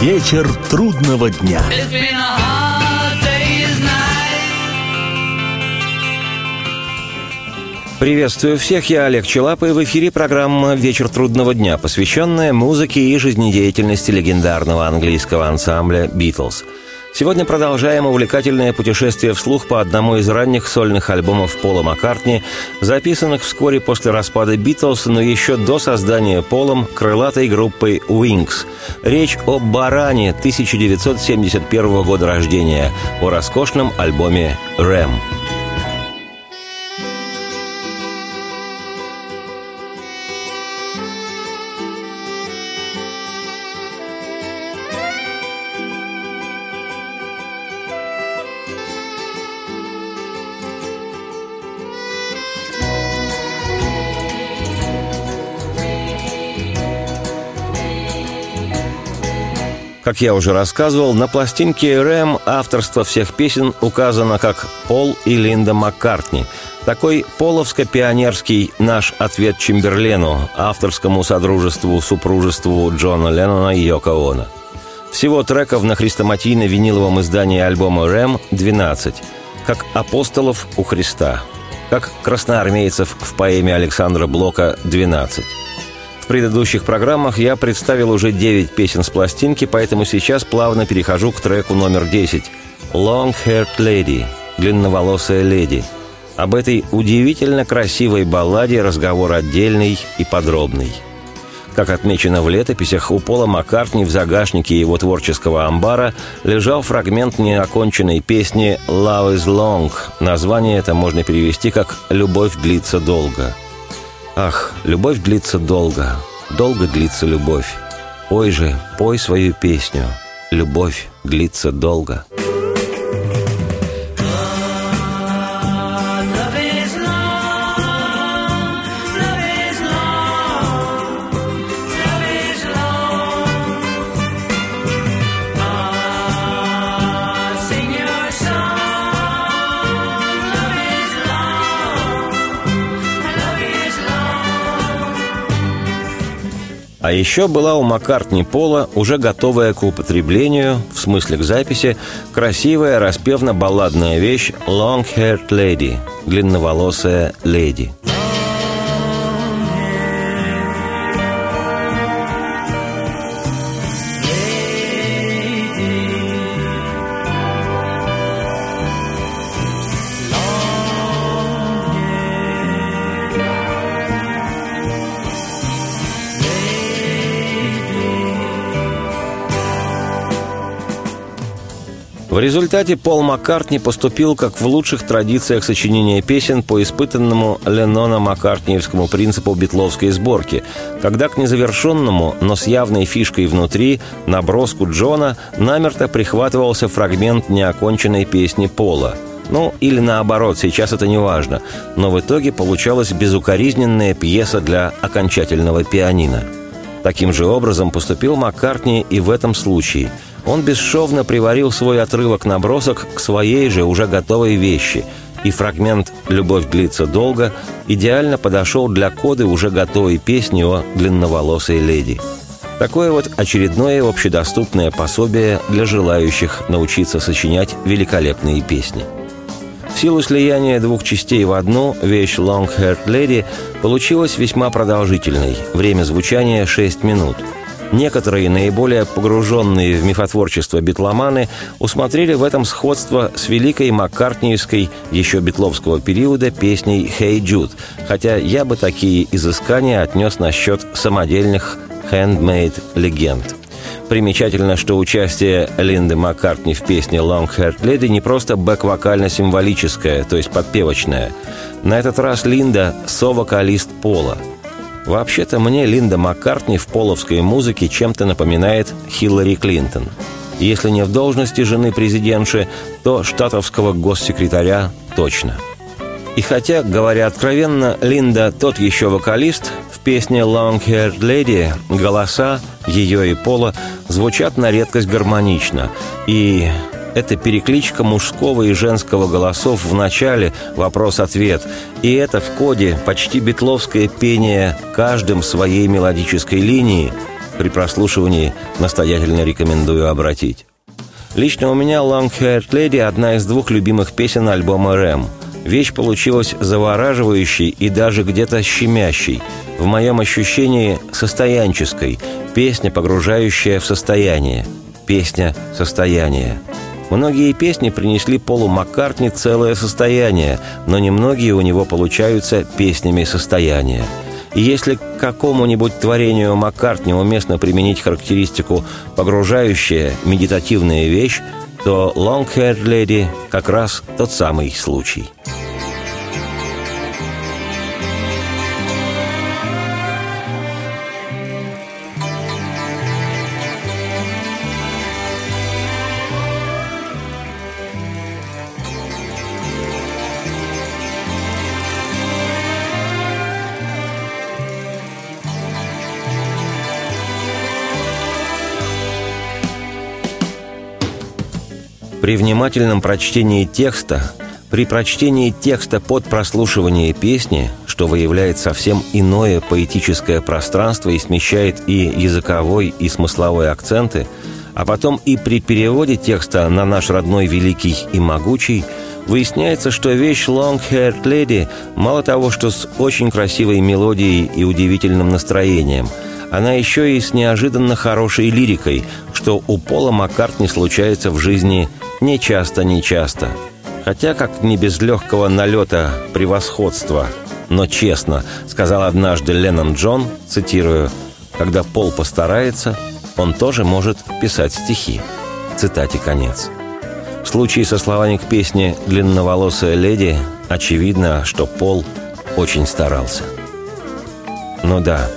Вечер трудного дня. Приветствую всех, я Олег Челап, и в эфире программа «Вечер трудного дня», посвященная музыке и жизнедеятельности легендарного английского ансамбля «Битлз». Сегодня продолжаем увлекательное путешествие вслух по одному из ранних сольных альбомов Пола Маккартни, записанных вскоре после распада «Битлз», но еще до создания Полом крылатой группой «Wings». Речь о «Баране» 1971 года рождения, о роскошном альбоме «Рэм». Как я уже рассказывал, на пластинке «Рэм» авторство всех песен указано как Пол и Линда Маккартни. Такой половско-пионерский наш ответ Чемберлену, авторскому содружеству, супружеству Джона Леннона и Йоко Оно. Всего треков на хрестоматийно-виниловом издании альбома «Рэм» 12, как апостолов у Христа, как красноармейцев в поэме Александра Блока «12» предыдущих программах я представил уже 9 песен с пластинки, поэтому сейчас плавно перехожу к треку номер 10 «Long Haired Lady» – «Длинноволосая леди». Об этой удивительно красивой балладе разговор отдельный и подробный. Как отмечено в летописях, у Пола Маккартни в загашнике его творческого амбара лежал фрагмент неоконченной песни «Love is long». Название это можно перевести как «Любовь длится долго». Ах, любовь длится долго, долго длится любовь. Ой же, пой свою песню. Любовь длится долго. А еще была у Маккартни Пола, уже готовая к употреблению, в смысле к записи, красивая распевно-балладная вещь «Long Haired Lady» – «Длинноволосая леди». Результате Пол Маккартни поступил как в лучших традициях сочинения песен по испытанному Леннона-Маккартниевскому принципу битловской сборки, когда к незавершенному, но с явной фишкой внутри, наброску Джона намерто прихватывался фрагмент неоконченной песни Пола – ну, или наоборот, сейчас это не важно. Но в итоге получалась безукоризненная пьеса для окончательного пианино. Таким же образом поступил Маккартни и в этом случае – он бесшовно приварил свой отрывок-набросок к своей же уже готовой вещи, и фрагмент «Любовь длится долго» идеально подошел для коды уже готовой песни о длинноволосой леди. Такое вот очередное общедоступное пособие для желающих научиться сочинять великолепные песни. В силу слияния двух частей в одну, вещь «Long Haired Lady» получилась весьма продолжительной, время звучания 6 минут – Некоторые наиболее погруженные в мифотворчество битломаны усмотрели в этом сходство с великой маккартниевской еще битловского периода песней «Hey Jude», хотя я бы такие изыскания отнес на счет самодельных handmade легенд. Примечательно, что участие Линды Маккартни в песне «Long Haired Lady» не просто бэк-вокально-символическое, то есть подпевочное. На этот раз Линда – со-вокалист Пола – Вообще-то мне Линда Маккартни в половской музыке чем-то напоминает Хиллари Клинтон. Если не в должности жены президентши, то штатовского госсекретаря точно. И хотя, говоря откровенно, Линда тот еще вокалист, в песне «Long Haired Lady» голоса ее и Пола звучат на редкость гармонично. И это перекличка мужского и женского голосов в начале «Вопрос-ответ». И это в коде почти битловское пение каждым своей мелодической линии. при прослушивании настоятельно рекомендую обратить. Лично у меня «Long Haired Lady» – одна из двух любимых песен альбома «Рэм». Вещь получилась завораживающей и даже где-то щемящей. В моем ощущении – состоянческой. Песня, погружающая в состояние. Песня «Состояние». Многие песни принесли Полу Маккартни целое состояние, но немногие у него получаются песнями состояния. И если к какому-нибудь творению Маккартни уместно применить характеристику «погружающая медитативная вещь», то «Long Haired Lady» как раз тот самый случай – При внимательном прочтении текста, при прочтении текста под прослушивание песни, что выявляет совсем иное поэтическое пространство и смещает и языковой, и смысловой акценты, а потом и при переводе текста на наш родной великий и могучий, выясняется, что вещь «Long Haired Lady» мало того, что с очень красивой мелодией и удивительным настроением – она еще и с неожиданно хорошей лирикой, что у Пола Маккартни случается в жизни не часто, не часто. Хотя, как не без легкого налета превосходства, но честно, сказал однажды Леннон Джон, цитирую, «Когда Пол постарается, он тоже может писать стихи». Цитате конец. В случае со словами к песне «Длинноволосая леди» очевидно, что Пол очень старался. Ну да,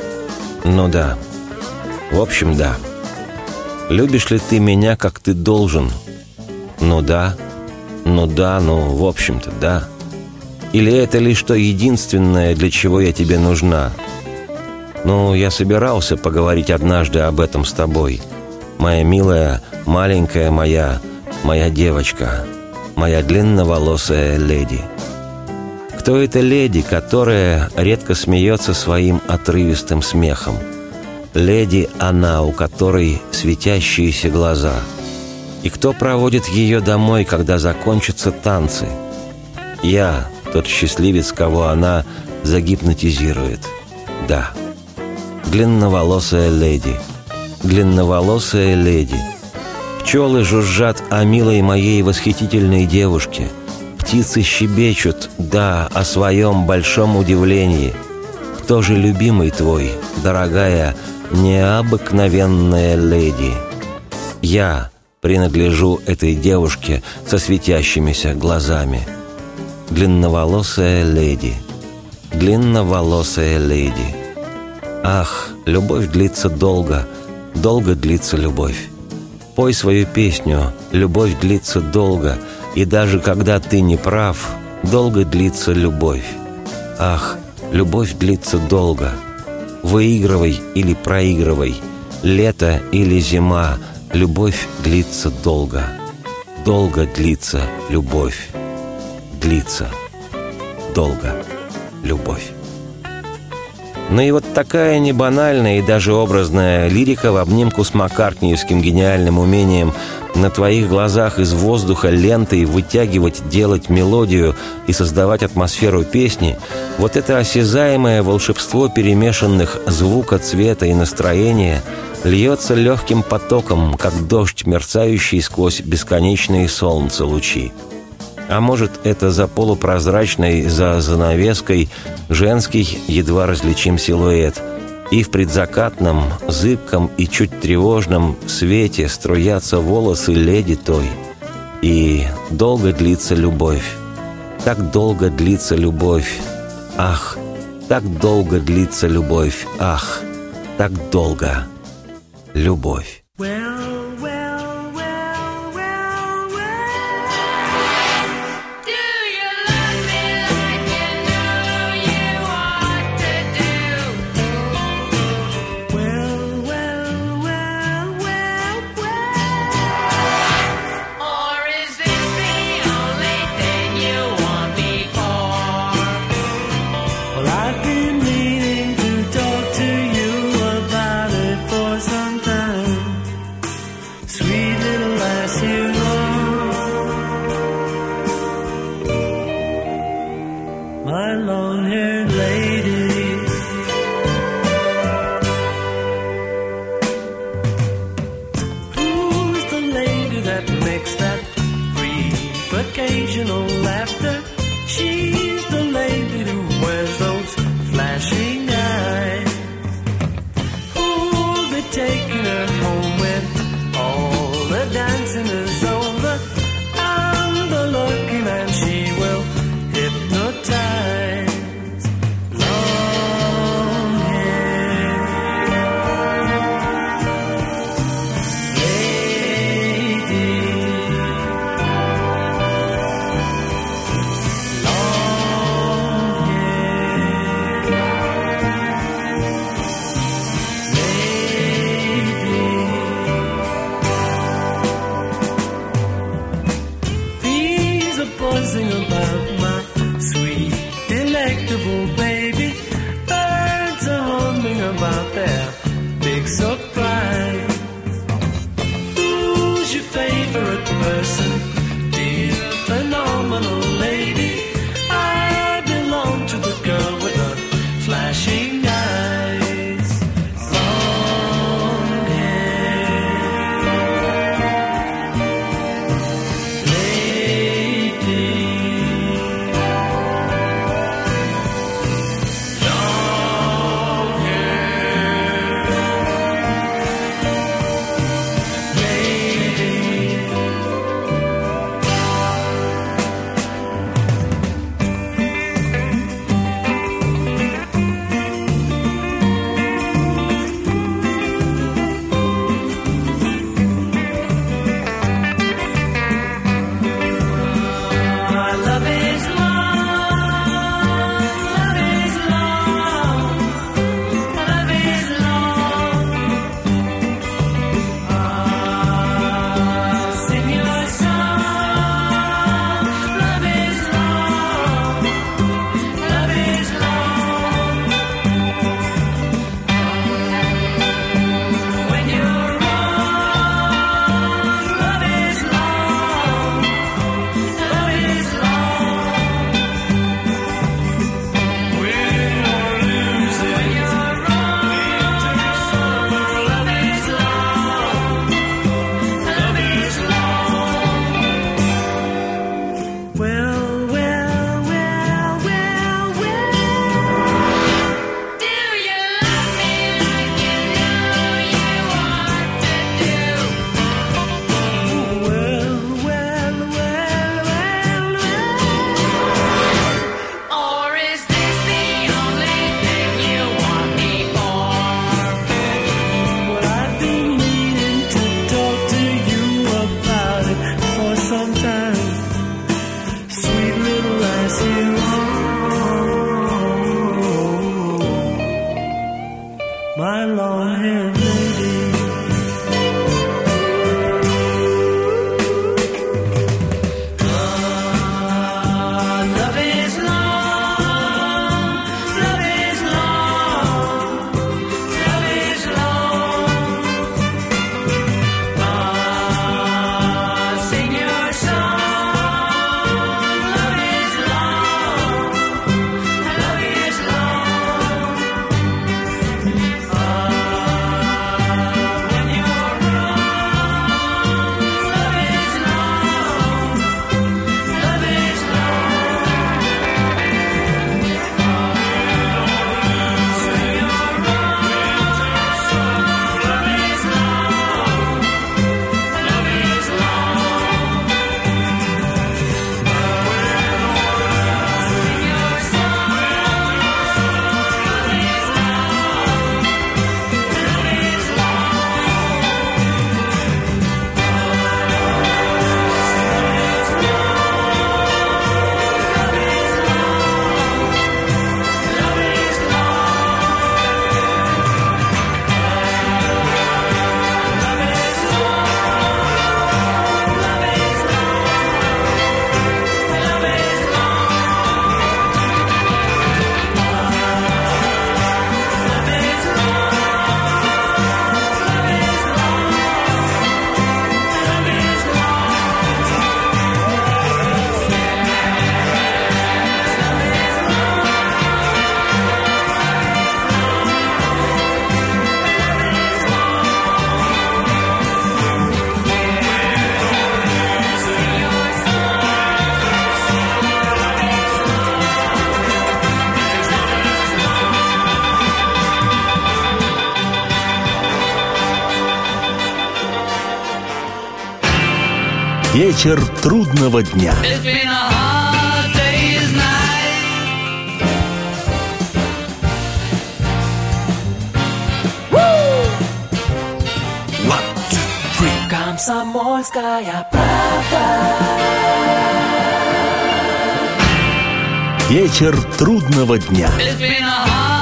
ну да. В общем, да. Любишь ли ты меня, как ты должен – ну да, ну да, ну, в общем-то, да. Или это лишь то единственное, для чего я тебе нужна? Ну, я собирался поговорить однажды об этом с тобой. Моя милая, маленькая моя, моя девочка, моя длинноволосая леди. Кто эта леди, которая редко смеется своим отрывистым смехом? Леди она, у которой светящиеся глаза – и кто проводит ее домой, когда закончатся танцы? Я, тот счастливец, кого она загипнотизирует. Да. Длинноволосая леди. Длинноволосая леди. Пчелы жужжат о милой моей восхитительной девушке. Птицы щебечут, да, о своем большом удивлении. Кто же любимый твой, дорогая, необыкновенная леди? Я, принадлежу этой девушке со светящимися глазами. Длинноволосая леди, длинноволосая леди. Ах, любовь длится долго, долго длится любовь. Пой свою песню «Любовь длится долго», и даже когда ты не прав, долго длится любовь. Ах, любовь длится долго. Выигрывай или проигрывай, лето или зима – Любовь длится долго. Долго длится любовь. Длится. Долго. Любовь. Ну и вот такая небанальная и даже образная лирика в обнимку с маккартниевским гениальным умением на твоих глазах из воздуха лентой вытягивать, делать мелодию и создавать атмосферу песни, вот это осязаемое волшебство перемешанных звука, цвета и настроения – льется легким потоком, как дождь, мерцающий сквозь бесконечные солнца лучи. А может, это за полупрозрачной, за занавеской женский едва различим силуэт, и в предзакатном, зыбком и чуть тревожном свете струятся волосы леди той. И долго длится любовь, так долго длится любовь, ах, так долго длится любовь, ах, так долго любовь. Вечер трудного дня. Комсомольская правда. Вечер трудного дня. It's been a hard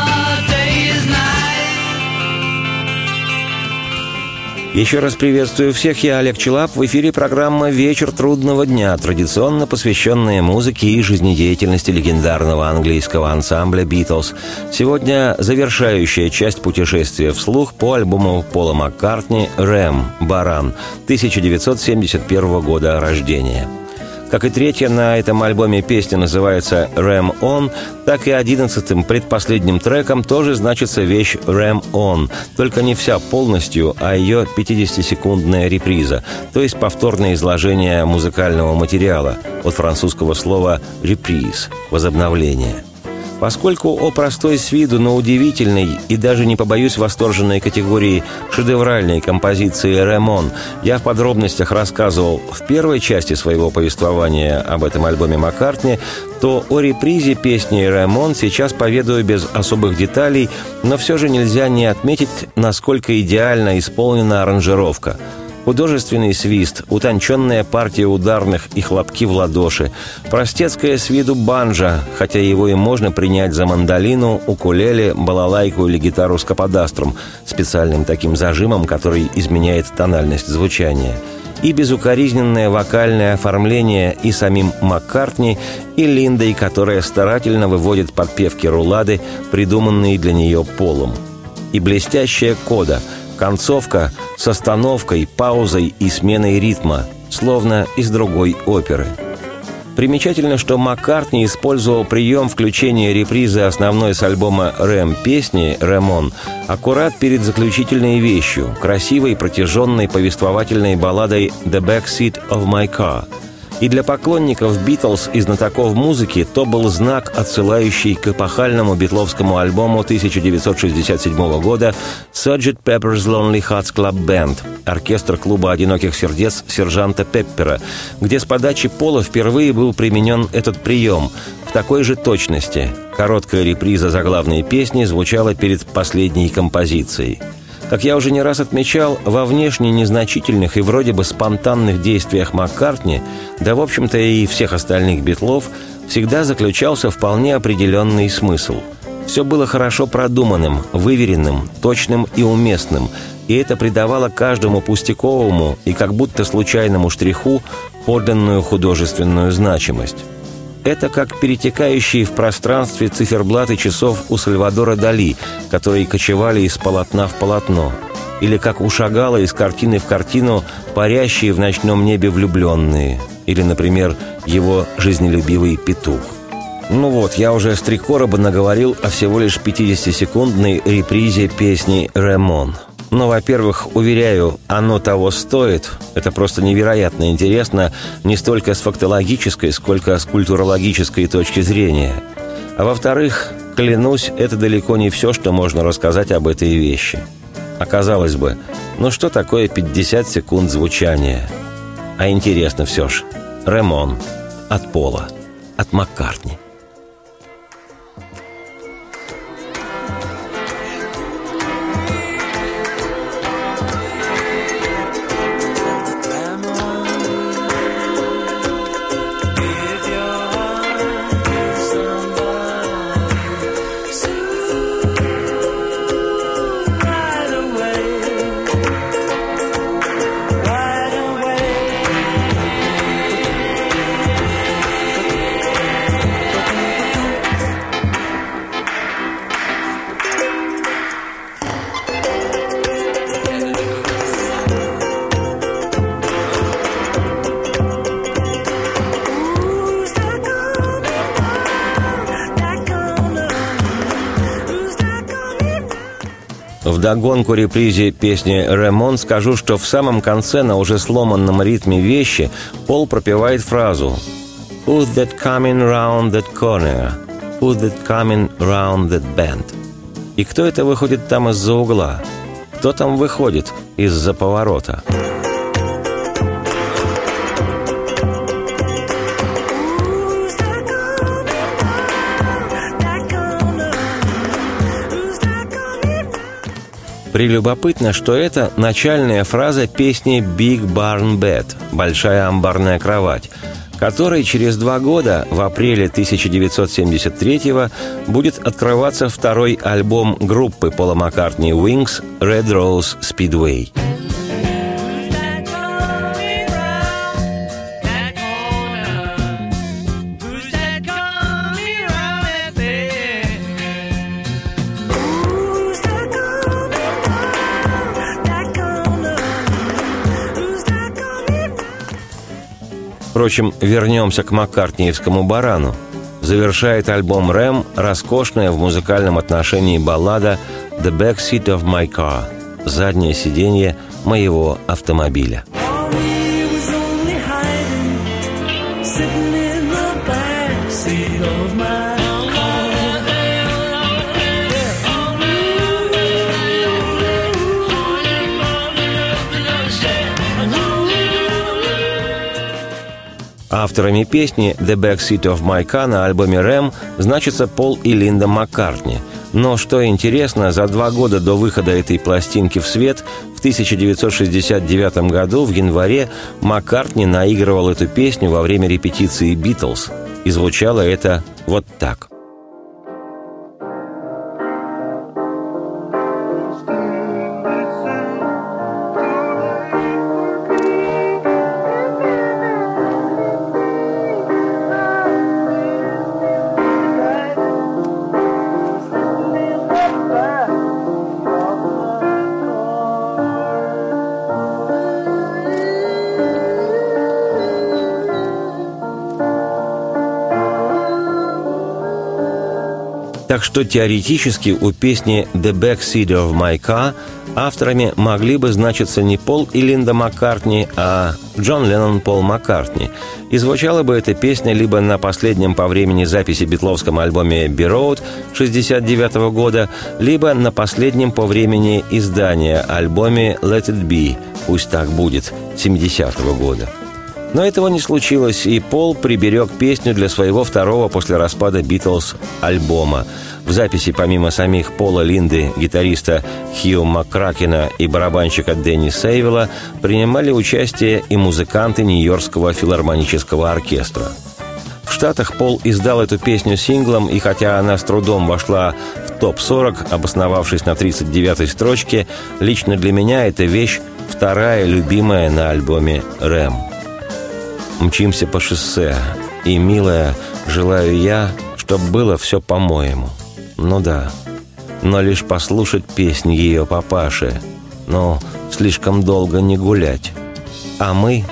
Еще раз приветствую всех, я Олег Челап. В эфире программа «Вечер трудного дня», традиционно посвященная музыке и жизнедеятельности легендарного английского ансамбля «Битлз». Сегодня завершающая часть путешествия вслух по альбому Пола Маккартни «Рэм. Баран» 1971 года рождения. Как и третья на этом альбоме песня называется «Ram On», так и одиннадцатым предпоследним треком тоже значится вещь «Ram On», только не вся полностью, а ее 50-секундная реприза, то есть повторное изложение музыкального материала от французского слова «reprise» – «возобновление». Поскольку о простой с виду, но удивительной и даже не побоюсь восторженной категории шедевральной композиции «Ремон» я в подробностях рассказывал в первой части своего повествования об этом альбоме Маккартни, то о репризе песни «Ремон» сейчас поведаю без особых деталей, но все же нельзя не отметить, насколько идеально исполнена аранжировка – Художественный свист, утонченная партия ударных и хлопки в ладоши, простецкая с виду банджа, хотя его и можно принять за мандолину, укулеле, балалайку или гитару с каподастром, специальным таким зажимом, который изменяет тональность звучания и безукоризненное вокальное оформление и самим Маккартни, и Линдой, которая старательно выводит подпевки рулады, придуманные для нее полом. И блестящая кода – Концовка с остановкой, паузой и сменой ритма, словно из другой оперы. Примечательно, что Маккартни использовал прием включения репризы основной с альбома «Рэм» песни «Ремон» аккурат перед заключительной вещью, красивой протяженной повествовательной балладой «The Backseat of My Car», и для поклонников «Битлз» и знатоков музыки то был знак, отсылающий к эпохальному битловскому альбому 1967 года «Sgt. Pepper's Lonely Hearts Club Band» оркестр клуба «Одиноких сердец» сержанта Пеппера, где с подачи Пола впервые был применен этот прием в такой же точности. Короткая реприза заглавной песни звучала перед последней композицией – как я уже не раз отмечал, во внешне незначительных и вроде бы спонтанных действиях Маккартни, да в общем-то и всех остальных битлов, всегда заключался вполне определенный смысл. Все было хорошо продуманным, выверенным, точным и уместным, и это придавало каждому пустяковому и как будто случайному штриху подлинную художественную значимость. Это как перетекающие в пространстве циферблаты часов у Сальвадора Дали, которые кочевали из полотна в полотно. Или как у Шагала из картины в картину парящие в ночном небе влюбленные. Или, например, его жизнелюбивый петух. Ну вот, я уже с три короба наговорил о всего лишь 50-секундной репризе песни «Ремон». Но, во-первых, уверяю, оно того стоит. Это просто невероятно интересно не столько с фактологической, сколько с культурологической точки зрения. А во-вторых, клянусь, это далеко не все, что можно рассказать об этой вещи. Оказалось бы, ну что такое 50 секунд звучания? А интересно все ж. Ремон. От Пола. От Маккартни. Gonna Вдогонку репризе песни «Ремон» скажу, что в самом конце на уже сломанном ритме вещи Пол пропевает фразу «Who's that coming round that corner? Who's that coming round that bend?» И кто это выходит там из-за угла? Кто там выходит из-за поворота? Прелюбопытно, что это начальная фраза песни «Big Barn Bed» – «Большая амбарная кровать», которой через два года, в апреле 1973 будет открываться второй альбом группы Пола Маккартни «Wings» «Red Rose Speedway». Впрочем, вернемся к маккартниевскому барану. Завершает альбом «Рэм» роскошная в музыкальном отношении баллада «The Backseat of My Car» – «Заднее сиденье моего автомобиля». All he Авторами песни «The Backseat of My Car» на альбоме «Рэм» значится Пол и Линда Маккартни. Но, что интересно, за два года до выхода этой пластинки в свет, в 1969 году, в январе, Маккартни наигрывал эту песню во время репетиции «Битлз». И звучало это вот так. Так что теоретически у песни «The Backseat of My Car» авторами могли бы значиться не Пол и Линда Маккартни, а Джон Леннон Пол Маккартни. И звучала бы эта песня либо на последнем по времени записи битловском альбоме «Be Road» 69 года, либо на последнем по времени издания альбоме «Let It Be» «Пусть так будет» 70 года. Но этого не случилось, и Пол приберег песню для своего второго после распада «Битлз» альбома. В записи помимо самих Пола Линды, гитариста Хью Маккракена и барабанщика Дэнни Сейвела принимали участие и музыканты Нью-Йоркского филармонического оркестра. В Штатах Пол издал эту песню синглом, и хотя она с трудом вошла в топ-40, обосновавшись на 39-й строчке, лично для меня эта вещь вторая любимая на альбоме «Рэм». Мчимся по шоссе, и, милая, желаю я, чтоб было все по-моему. Ну да, но лишь послушать песни ее папаши, но слишком долго не гулять. А мы,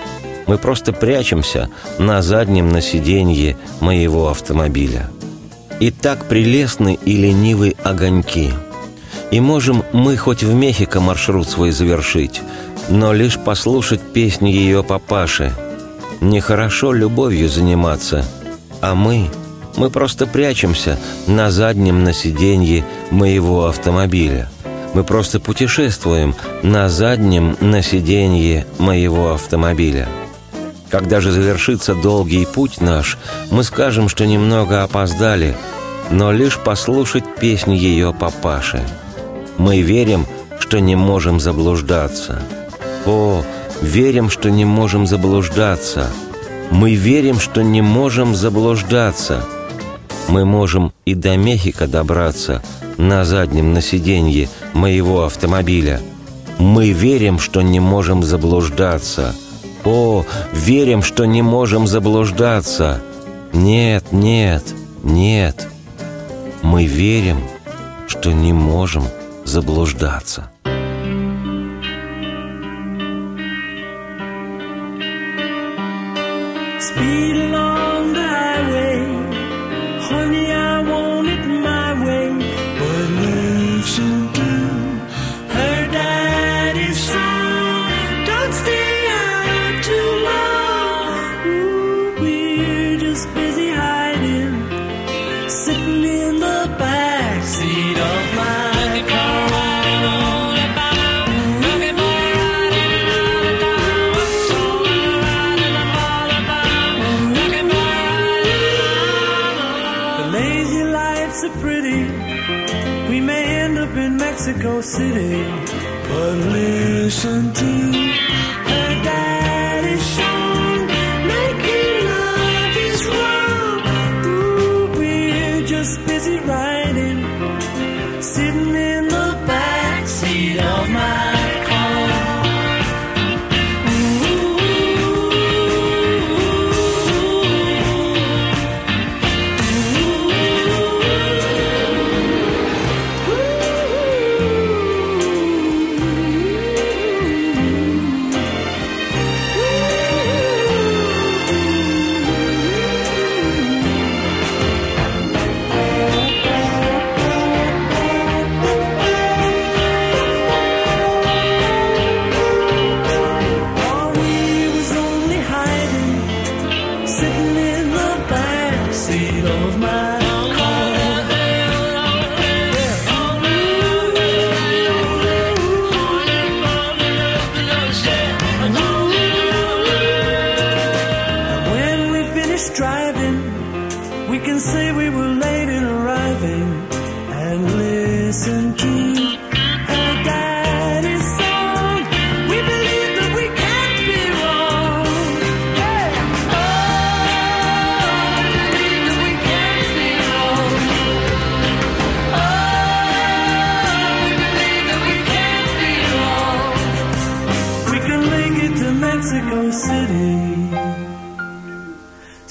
мы просто прячемся на заднем на сиденье моего автомобиля. И так прелестны и ленивы огоньки. И можем мы хоть в Мехико маршрут свой завершить, но лишь послушать песни ее папаши – Нехорошо любовью заниматься, а мы, мы просто прячемся на заднем на сиденье моего автомобиля. Мы просто путешествуем на заднем на сиденье моего автомобиля. Когда же завершится долгий путь наш, мы скажем, что немного опоздали, но лишь послушать песни ее папаши. Мы верим, что не можем заблуждаться. О, верим, что не можем заблуждаться. Мы верим, что не можем заблуждаться. Мы можем и до Мехико добраться на заднем на сиденье моего автомобиля. Мы верим, что не можем заблуждаться. О, верим, что не можем заблуждаться. Нет, нет, нет. Мы верим, что не можем заблуждаться. Peter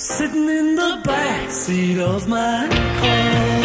Sitting in the back seat of my Oh,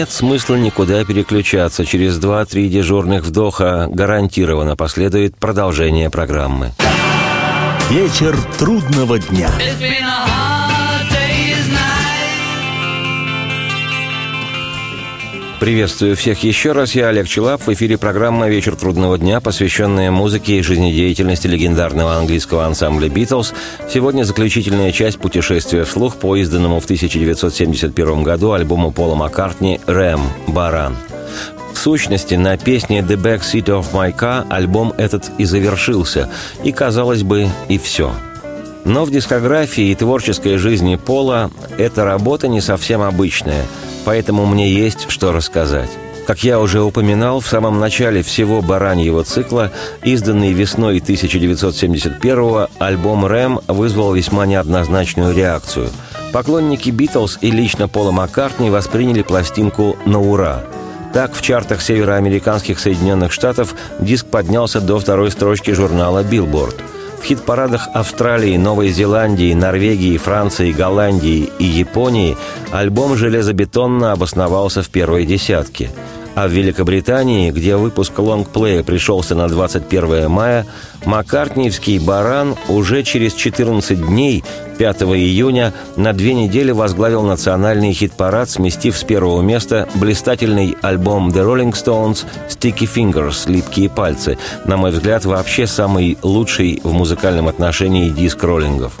Нет смысла никуда переключаться. Через два-три дежурных вдоха гарантированно последует продолжение программы. Вечер трудного дня. It's been a Приветствую всех еще раз. Я Олег Челап. В эфире программа «Вечер трудного дня», посвященная музыке и жизнедеятельности легендарного английского ансамбля «Битлз». Сегодня заключительная часть путешествия вслух по изданному в 1971 году альбому Пола Маккартни «Рэм. Баран». В сущности, на песне «The Back Seat of My Car» альбом этот и завершился, и, казалось бы, и все – но в дискографии и творческой жизни Пола эта работа не совсем обычная, поэтому мне есть что рассказать. Как я уже упоминал, в самом начале всего бараньего цикла, изданный весной 1971-го, альбом «Рэм» вызвал весьма неоднозначную реакцию. Поклонники «Битлз» и лично Пола Маккартни восприняли пластинку на ура. Так, в чартах североамериканских Соединенных Штатов диск поднялся до второй строчки журнала «Билборд». В хит-парадах Австралии, Новой Зеландии, Норвегии, Франции, Голландии и Японии альбом железобетонно обосновался в первой десятке. А в Великобритании, где выпуск лонгплея пришелся на 21 мая, Маккартниевский «Баран» уже через 14 дней, 5 июня, на две недели возглавил национальный хит-парад, сместив с первого места блистательный альбом The Rolling Stones «Sticky Fingers» «Липкие пальцы», на мой взгляд, вообще самый лучший в музыкальном отношении диск роллингов.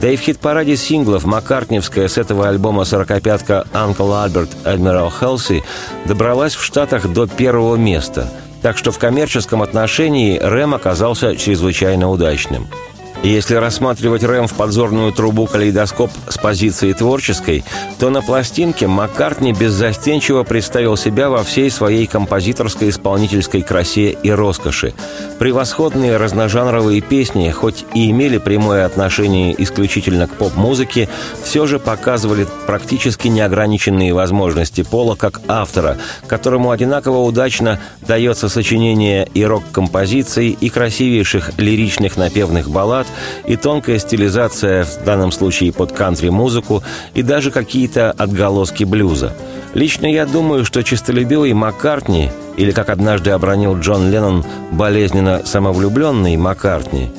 Да и в хит-параде синглов Маккартневская с этого альбома «Сорокопятка» «Uncle Albert Admiral Halsey» добралась в Штатах до первого места. Так что в коммерческом отношении Рэм оказался чрезвычайно удачным – если рассматривать Рэм в подзорную трубу калейдоскоп с позиции творческой, то на пластинке Маккартни беззастенчиво представил себя во всей своей композиторской исполнительской красе и роскоши. Превосходные разножанровые песни, хоть и имели прямое отношение исключительно к поп-музыке, все же показывали практически неограниченные возможности Пола как автора, которому одинаково удачно дается сочинение и рок-композиций, и красивейших лиричных напевных баллад, и тонкая стилизация, в данном случае под кантри-музыку, и даже какие-то отголоски блюза. Лично я думаю, что чистолюбивый Маккартни, или, как однажды обронил Джон Леннон, болезненно самовлюбленный Маккартни,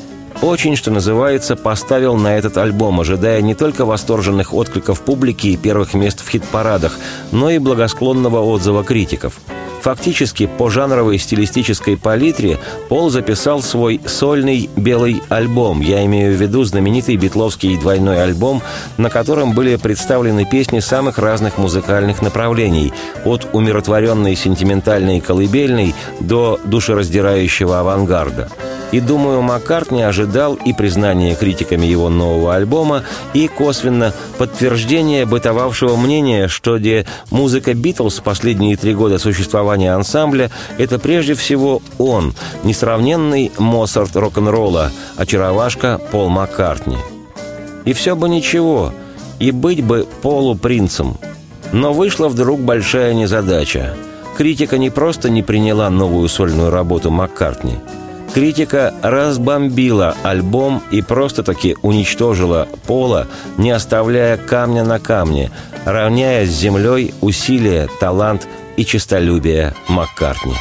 очень, что называется, поставил на этот альбом, ожидая не только восторженных откликов публики и первых мест в хит-парадах, но и благосклонного отзыва критиков – Фактически по жанровой стилистической палитре Пол записал свой сольный белый альбом. Я имею в виду знаменитый битловский двойной альбом, на котором были представлены песни самых разных музыкальных направлений, от умиротворенной сентиментальной колыбельной до душераздирающего авангарда. И, думаю, Маккартни ожидал и признания критиками его нового альбома, и косвенно подтверждение бытовавшего мнения, что где музыка Битлз последние три года существования ансамбля – это прежде всего он, несравненный Моцарт рок-н-ролла, очаровашка Пол Маккартни. И все бы ничего, и быть бы полупринцем. Но вышла вдруг большая незадача. Критика не просто не приняла новую сольную работу Маккартни – Критика разбомбила альбом и просто-таки уничтожила Пола, не оставляя камня на камне, равняя с землей усилия, талант и честолюбие Маккартни.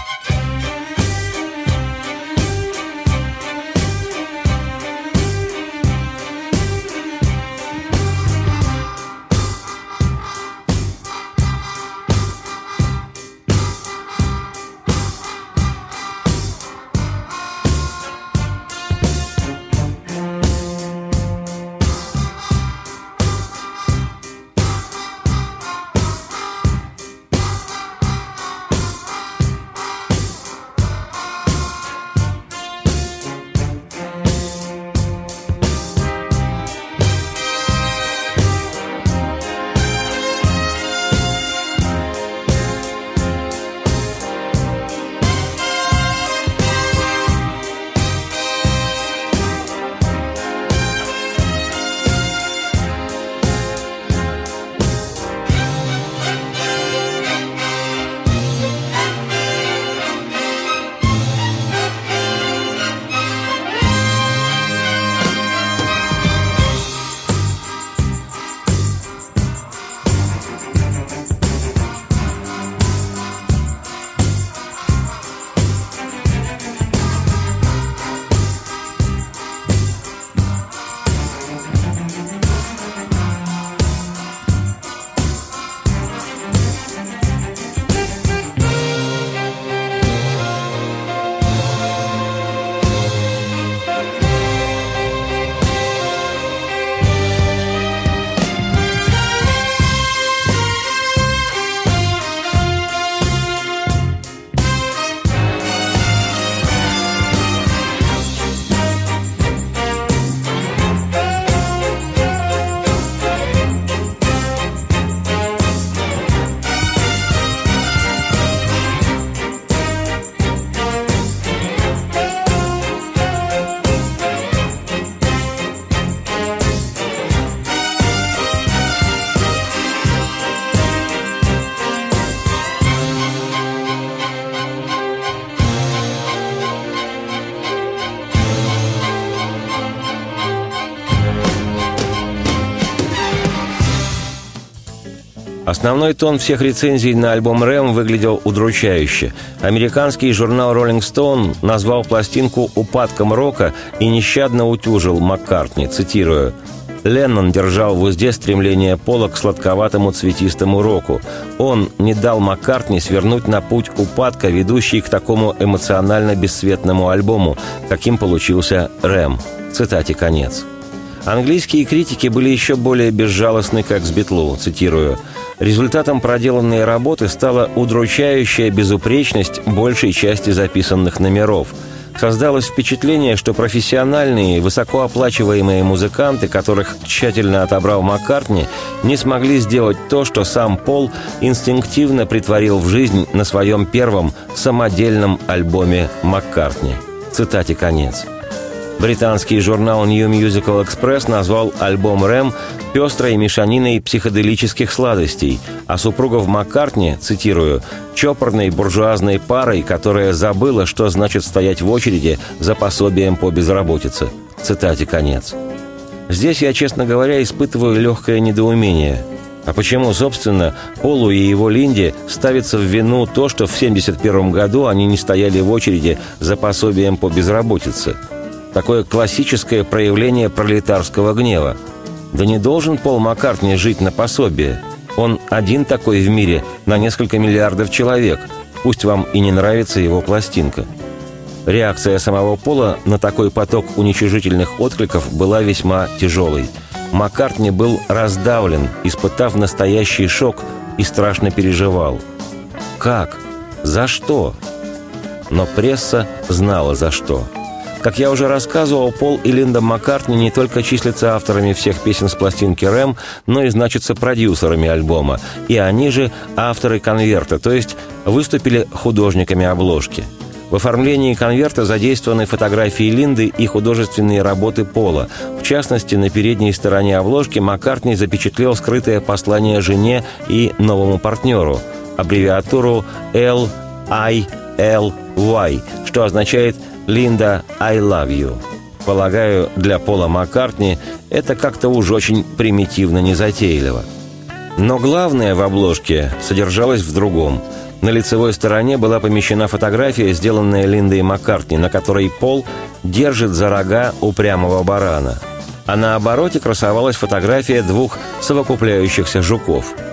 Основной тон всех рецензий на альбом «Рэм» выглядел удручающе. Американский журнал «Роллинг Стоун» назвал пластинку «упадком рока» и нещадно утюжил Маккартни, цитирую, Леннон держал в узде стремление Пола к сладковатому цветистому року. Он не дал Маккартни свернуть на путь упадка, ведущий к такому эмоционально бесцветному альбому, каким получился «Рэм». Цитате конец. Английские критики были еще более безжалостны, как с Битлу, цитирую. «Результатом проделанной работы стала удручающая безупречность большей части записанных номеров. Создалось впечатление, что профессиональные, высокооплачиваемые музыканты, которых тщательно отобрал Маккартни, не смогли сделать то, что сам Пол инстинктивно притворил в жизнь на своем первом самодельном альбоме Маккартни». Цитате конец. Британский журнал New Musical Express назвал альбом «Рэм» пестрой мешаниной психоделических сладостей, а супругов Маккартни, цитирую, «чопорной буржуазной парой, которая забыла, что значит стоять в очереди за пособием по безработице». Цитате конец. Здесь я, честно говоря, испытываю легкое недоумение. А почему, собственно, Полу и его Линде ставится в вину то, что в 1971 году они не стояли в очереди за пособием по безработице – Такое классическое проявление пролетарского гнева. Да не должен Пол Маккартни жить на пособие. Он один такой в мире на несколько миллиардов человек. Пусть вам и не нравится его пластинка. Реакция самого Пола на такой поток уничижительных откликов была весьма тяжелой. Маккартни был раздавлен, испытав настоящий шок и страшно переживал. Как? За что? Но пресса знала за что – как я уже рассказывал, Пол и Линда Маккартни не только числятся авторами всех песен с пластинки «Рэм», но и значатся продюсерами альбома. И они же авторы конверта, то есть выступили художниками обложки. В оформлении конверта задействованы фотографии Линды и художественные работы Пола. В частности, на передней стороне обложки Маккартни запечатлел скрытое послание жене и новому партнеру, аббревиатуру LILY, что означает Линда «I love you». Полагаю, для Пола Маккартни это как-то уж очень примитивно незатейливо. Но главное в обложке содержалось в другом. На лицевой стороне была помещена фотография, сделанная Линдой Маккартни, на которой Пол держит за рога упрямого барана. А на обороте красовалась фотография двух совокупляющихся жуков –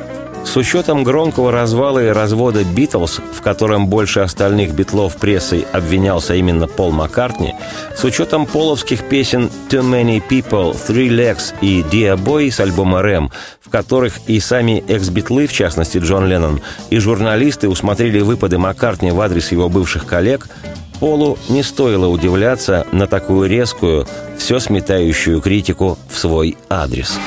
с учетом громкого развала и развода «Битлз», в котором больше остальных битлов прессой обвинялся именно Пол Маккартни, с учетом половских песен «Too Many People», «Three Legs» и «Dear Boy» с альбома «Рэм», в которых и сами экс-битлы, в частности Джон Леннон, и журналисты усмотрели выпады Маккартни в адрес его бывших коллег, Полу не стоило удивляться на такую резкую, все сметающую критику в свой адрес.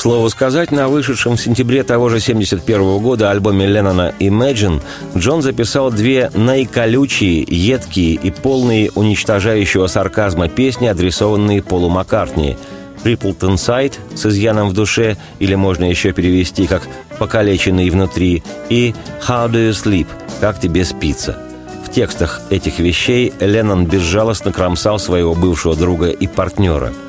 К слову сказать, на вышедшем в сентябре того же 71 года альбоме Леннона «Imagine» Джон записал две наиколючие, едкие и полные уничтожающего сарказма песни, адресованные Полу Маккартни «Rippleton Side» с изъяном в душе, или можно еще перевести как «покалеченный внутри», и «How do you sleep?» «Как тебе спится?» В текстах этих вещей Леннон безжалостно кромсал своего бывшего друга и партнера –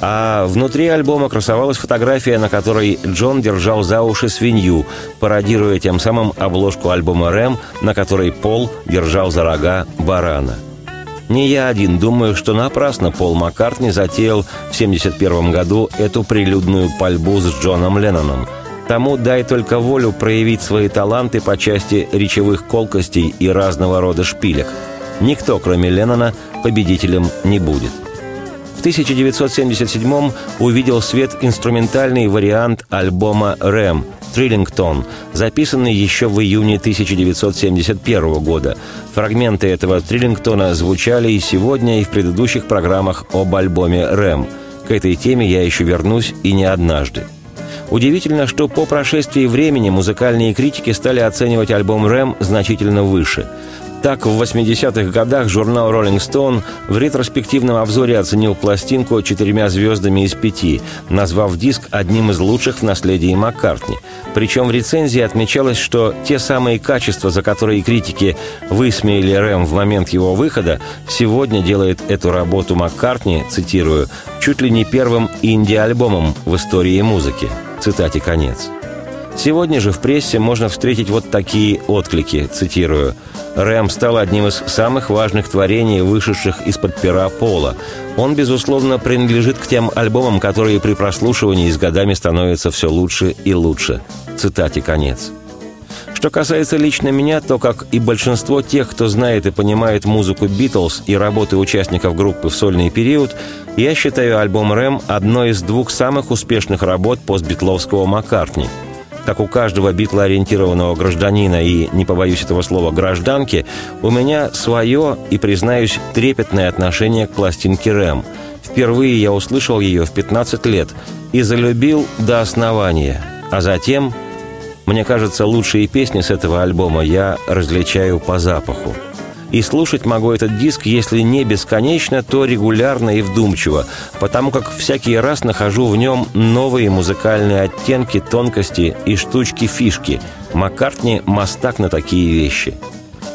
а внутри альбома красовалась фотография, на которой Джон держал за уши свинью, пародируя тем самым обложку альбома «Рэм», на которой Пол держал за рога барана. Не я один думаю, что напрасно Пол Маккартни затеял в 1971 году эту прилюдную пальбу с Джоном Ленноном. Тому дай только волю проявить свои таланты по части речевых колкостей и разного рода шпилек. Никто, кроме Леннона, победителем не будет. В 1977 увидел свет инструментальный вариант альбома «Рэм» «Триллингтон», записанный еще в июне 1971 года. Фрагменты этого «Триллингтона» звучали и сегодня, и в предыдущих программах об альбоме «Рэм». К этой теме я еще вернусь и не однажды. Удивительно, что по прошествии времени музыкальные критики стали оценивать альбом «Рэм» значительно выше – так, в 80-х годах журнал Rolling Stone в ретроспективном обзоре оценил пластинку четырьмя звездами из пяти, назвав диск одним из лучших в наследии Маккартни. Причем в рецензии отмечалось, что те самые качества, за которые критики высмеяли Рэм в момент его выхода, сегодня делает эту работу Маккартни, цитирую, чуть ли не первым инди-альбомом в истории музыки. Цитате конец. Сегодня же в прессе можно встретить вот такие отклики, цитирую. «Рэм стал одним из самых важных творений, вышедших из-под пера Пола. Он, безусловно, принадлежит к тем альбомам, которые при прослушивании с годами становятся все лучше и лучше». Цитате конец. Что касается лично меня, то, как и большинство тех, кто знает и понимает музыку «Битлз» и работы участников группы в сольный период, я считаю альбом «Рэм» одной из двух самых успешных работ постбитловского Маккартни – как у каждого битлоориентированного гражданина и, не побоюсь этого слова, гражданки, у меня свое и, признаюсь, трепетное отношение к пластинке «Рэм». Впервые я услышал ее в 15 лет и залюбил до основания. А затем, мне кажется, лучшие песни с этого альбома я различаю по запаху. И слушать могу этот диск, если не бесконечно, то регулярно и вдумчиво, потому как всякий раз нахожу в нем новые музыкальные оттенки, тонкости и штучки-фишки. Маккартни – мастак на такие вещи.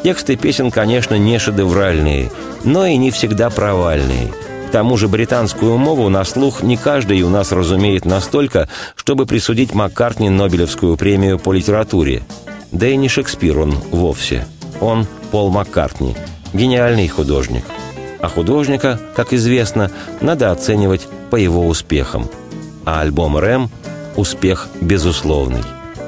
Тексты песен, конечно, не шедевральные, но и не всегда провальные – к тому же британскую мову на слух не каждый у нас разумеет настолько, чтобы присудить Маккартни Нобелевскую премию по литературе. Да и не Шекспир он вовсе. Он Пол Маккартни, гениальный художник. А художника, как известно, надо оценивать по его успехам. А альбом «Рэм» – успех безусловный.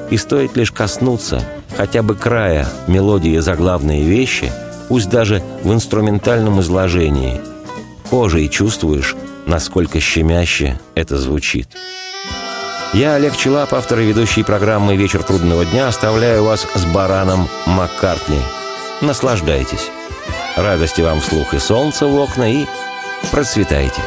И стоит лишь коснуться хотя бы края мелодии заглавные вещи, пусть даже в инструментальном изложении. Кожей чувствуешь, насколько щемяще это звучит. Я, Олег Челап, автор и ведущий программы «Вечер трудного дня», оставляю вас с бараном Маккартни – Наслаждайтесь. Радости вам вслух и солнца в окна, и процветайте.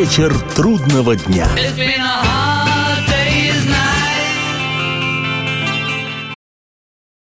Вечер трудного дня. It's